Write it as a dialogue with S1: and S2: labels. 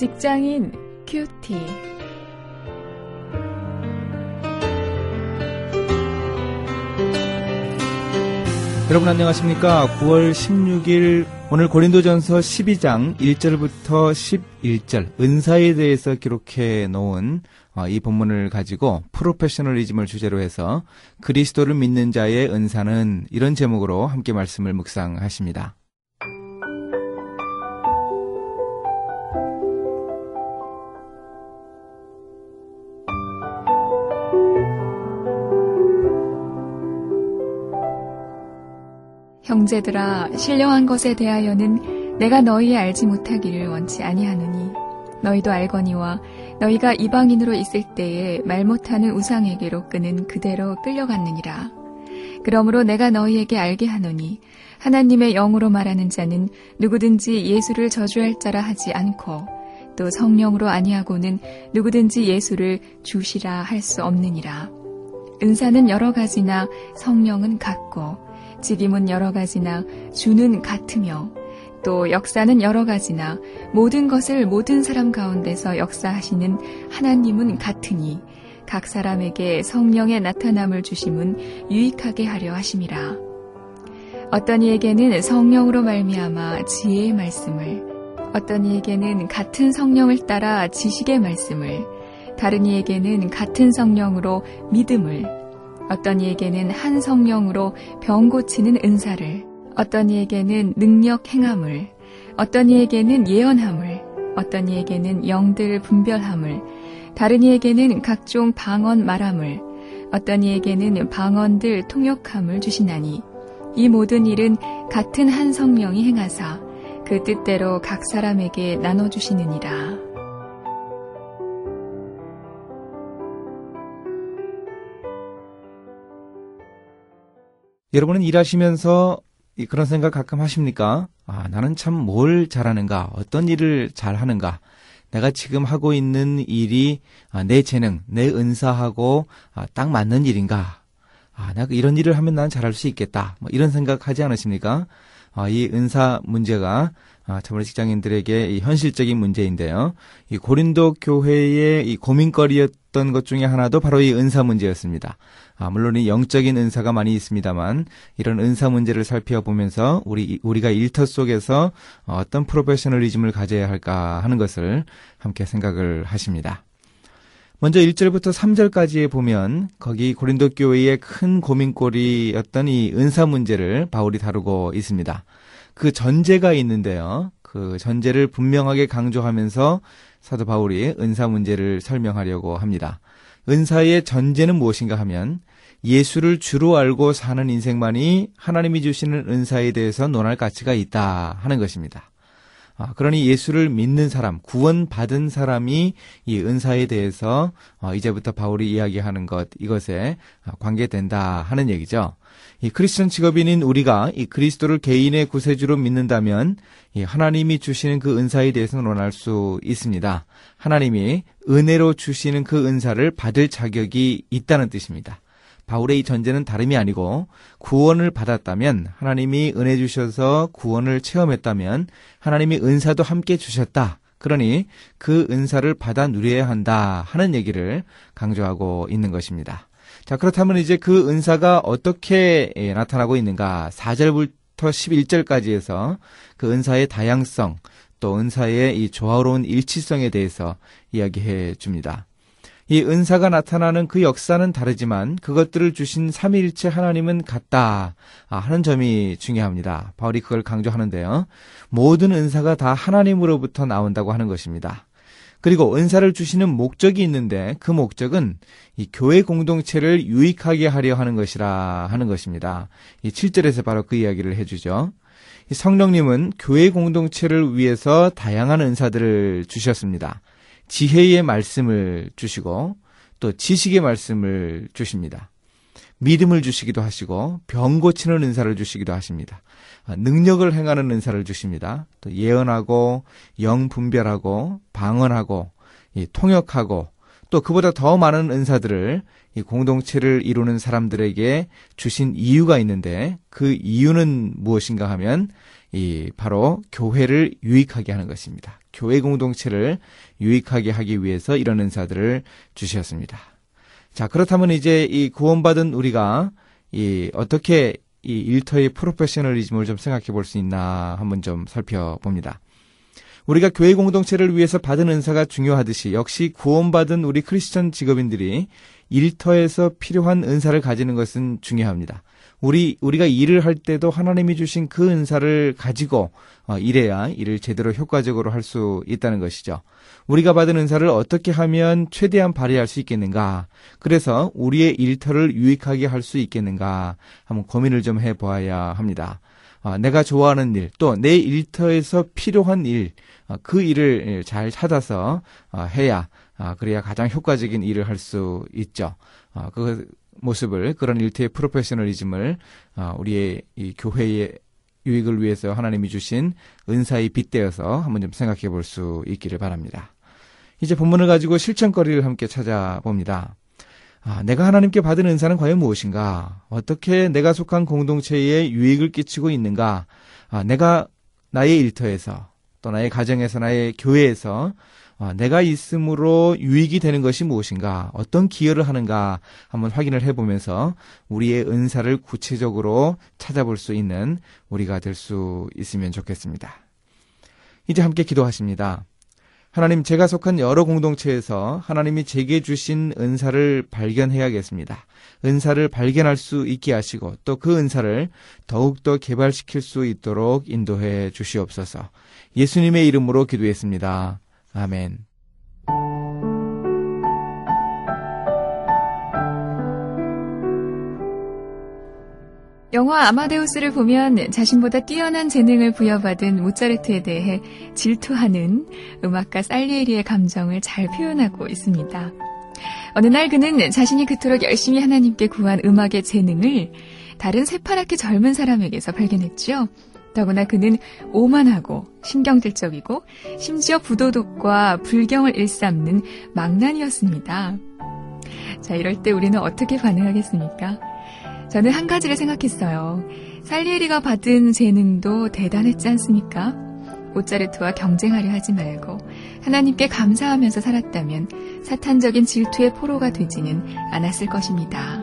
S1: 직장인 큐티.
S2: 여러분 안녕하십니까? 9월 16일 오늘 고린도전서 12장 1절부터 11절 은사에 대해서 기록해 놓은 어, 이 본문을 가지고 프로페셔널리즘을 주제로 해서 그리스도를 믿는 자의 은사는 이런 제목으로 함께 말씀을 묵상하십니다.
S1: 형제들아 신령한 것에 대하여는 내가 너희 알지 못하기를 원치 아니하노니 너희도 알거니와 너희가 이방인으로 있을 때에 말 못하는 우상에게로 끄는 그대로 끌려갔느니라. 그러므로 내가 너희에게 알게 하노니 하나님의 영으로 말하는 자는 누구든지 예수를 저주할 자라 하지 않고 또 성령으로 아니하고는 누구든지 예수를 주시라 할 수 없느니라. 은사는 여러 가지나 성령은 같고 직임은 여러 가지나 주는 같으며 또 역사는 여러 가지나 모든 것을 모든 사람 가운데서 역사하시는 하나님은 같으니 각 사람에게 성령의 나타남을 주심은 유익하게 하려 하심이라. 어떤 이에게는 성령으로 말미암아 지혜의 말씀을, 어떤 이에게는 같은 성령을 따라 지식의 말씀을, 다른 이에게는 같은 성령으로 믿음을, 어떤 이에게는 한 성령으로 병 고치는 은사를, 어떤 이에게는 능력 행함을, 어떤 이에게는 예언함을, 어떤 이에게는 영들 분별함을, 다른 이에게는 각종 방언 말함을, 어떤 이에게는 방언들 통역함을 주시나니, 이 모든 일은 같은 한 성령이 행하사 그 뜻대로 각 사람에게 나눠주시느니라.
S2: 여러분은 일하시면서 그런 생각 가끔 하십니까? 아, 나는 참 뭘 잘하는가? 어떤 일을 잘하는가? 내가 지금 하고 있는 일이 아, 내 재능, 내 은사하고 아, 딱 맞는 일인가? 아, 내가 이런 일을 하면 난 잘할 수 있겠다. 뭐 이런 생각 하지 않으십니까? 아, 이 은사 문제가 아, 참 우리 직장인들에게 이 현실적인 문제인데요. 이 고린도 교회의 이 고민거리였던 것 중에 하나도 바로 이 은사 문제였습니다. 아, 물론 이 영적인 은사가 많이 있습니다만 이런 은사 문제를 살펴보면서 우리 우리가 일터 속에서 어떤 프로페셔널리즘을 가져야 할까 하는 것을 함께 생각을 하십니다. 먼저 1절부터 3절까지에 보면 거기 고린도 교회의 큰 고민거리였던 이 은사 문제를 바울이 다루고 있습니다. 그 전제가 있는데요. 그 전제를 분명하게 강조하면서 사도 바울이 은사 문제를 설명하려고 합니다. 은사의 전제는 무엇인가 하면 예수를 주로 알고 사는 인생만이 하나님이 주시는 은사에 대해서 논할 가치가 있다 하는 것입니다. 아, 그러니 예수를 믿는 사람, 구원받은 사람이 이 은사에 대해서 어, 이제부터 바울이 이야기하는 것, 이것에 관계된다 하는 얘기죠. 이 크리스천 직업인인 우리가 이 그리스도를 개인의 구세주로 믿는다면 이 하나님이 주시는 그 은사에 대해서 논할 수 있습니다. 하나님이 은혜로 주시는 그 은사를 받을 자격이 있다는 뜻입니다. 바울의 이 전제는 다름이 아니고 구원을 받았다면 하나님이 은혜 주셔서 구원을 체험했다면 하나님이 은사도 함께 주셨다. 그러니 그 은사를 받아 누려야 한다 하는 얘기를 강조하고 있는 것입니다. 자, 그렇다면 이제 그 은사가 어떻게 나타나고 있는가? 4절부터 11절까지 해서 그 은사의 다양성, 또 은사의 이 조화로운 일치성에 대해서 이야기해 줍니다. 이 은사가 나타나는 그 역사는 다르지만 그것들을 주신 삼위일체 하나님은 같다 아, 하는 점이 중요합니다. 바울이 그걸 강조하는데요. 모든 은사가 다 하나님으로부터 나온다고 하는 것입니다. 그리고 은사를 주시는 목적이 있는데 그 목적은 이 교회 공동체를 유익하게 하려 하는 것이라 하는 것입니다. 이 7절에서 바로 그 이야기를 해주죠. 이 성령님은 교회 공동체를 위해서 다양한 은사들을 주셨습니다. 지혜의 말씀을 주시고 또 지식의 말씀을 주십니다. 믿음을 주시기도 하시고 병 고치는 은사를 주시기도 하십니다. 아, 능력을 행하는 은사를 주십니다. 또 예언하고 영 분별하고 방언하고 통역하고 또 그보다 더 많은 은사들을 이 공동체를 이루는 사람들에게 주신 이유가 있는데 그 이유는 무엇인가 하면 이 바로 교회를 유익하게 하는 것입니다. 교회 공동체를 유익하게 하기 위해서 이런 은사들을 주셨습니다. 자, 그렇다면 이제 이 구원받은 우리가 이 어떻게 이 일터의 프로페셔널리즘을 좀 생각해 볼 수 있나 한번 좀 살펴봅니다. 우리가 교회 공동체를 위해서 받은 은사가 중요하듯이 역시 구원받은 우리 크리스천 직업인들이 일터에서 필요한 은사를 가지는 것은 중요합니다. 우리 우리가 일을 할 때도 하나님이 주신 그 은사를 가지고 어, 일해야 일을 제대로 효과적으로 할 수 있다는 것이죠. 우리가 받은 은사를 어떻게 하면 최대한 발휘할 수 있겠는가? 그래서 우리의 일터를 유익하게 할 수 있겠는가? 한번 고민을 좀 해 보아야 합니다. 어, 내가 좋아하는 일, 또 내 일터에서 필요한 일, 어, 그 일을 잘 찾아서 어, 해야 아, 그래야 가장 효과적인 일을 할 수 있죠. 아, 그 모습을 그런 일터의 프로페셔널리즘을 아, 우리의 이 교회의 유익을 위해서 하나님이 주신 은사의 빗대어서 한번 좀 생각해 볼 수 있기를 바랍니다. 이제 본문을 가지고 실천거리를 함께 찾아봅니다. 아, 내가 하나님께 받은 은사는 과연 무엇인가? 어떻게 내가 속한 공동체에 유익을 끼치고 있는가? 아, 내가 나의 일터에서 또 나의 가정에서 나의 교회에서 아, 내가 있음으로 유익이 되는 것이 무엇인가, 어떤 기여를 하는가 한번 확인을 해보면서 우리의 은사를 구체적으로 찾아볼 수 있는 우리가 될 수 있으면 좋겠습니다. 이제 함께 기도하십니다. 하나님, 제가 속한 여러 공동체에서 하나님이 제게 주신 은사를 발견해야겠습니다. 은사를 발견할 수 있게 하시고 또 그 은사를 더욱더 개발시킬 수 있도록 인도해 주시옵소서. 예수님의 이름으로 기도했습니다. 아멘.
S1: 영화 아마데우스를 보면 자신보다 뛰어난 재능을 부여받은 모차르트에 대해 질투하는 음악가 살리에리의 감정을 잘 표현하고 있습니다. 어느 날 그는 자신이 그토록 열심히 하나님께 구한 음악의 재능을 다른 새파랗게 젊은 사람에게서 발견했죠. 더구나 그는 오만하고 신경질적이고 심지어 부도덕과 불경을 일삼는 망난이었습니다. 자, 이럴 때 우리는 어떻게 반응하겠습니까? 저는 한 가지를 생각했어요. 살리에리가 받은 재능도 대단했지 않습니까? 모차르트와 경쟁하려 하지 말고 하나님께 감사하면서 살았다면 사탄적인 질투의 포로가 되지는 않았을 것입니다.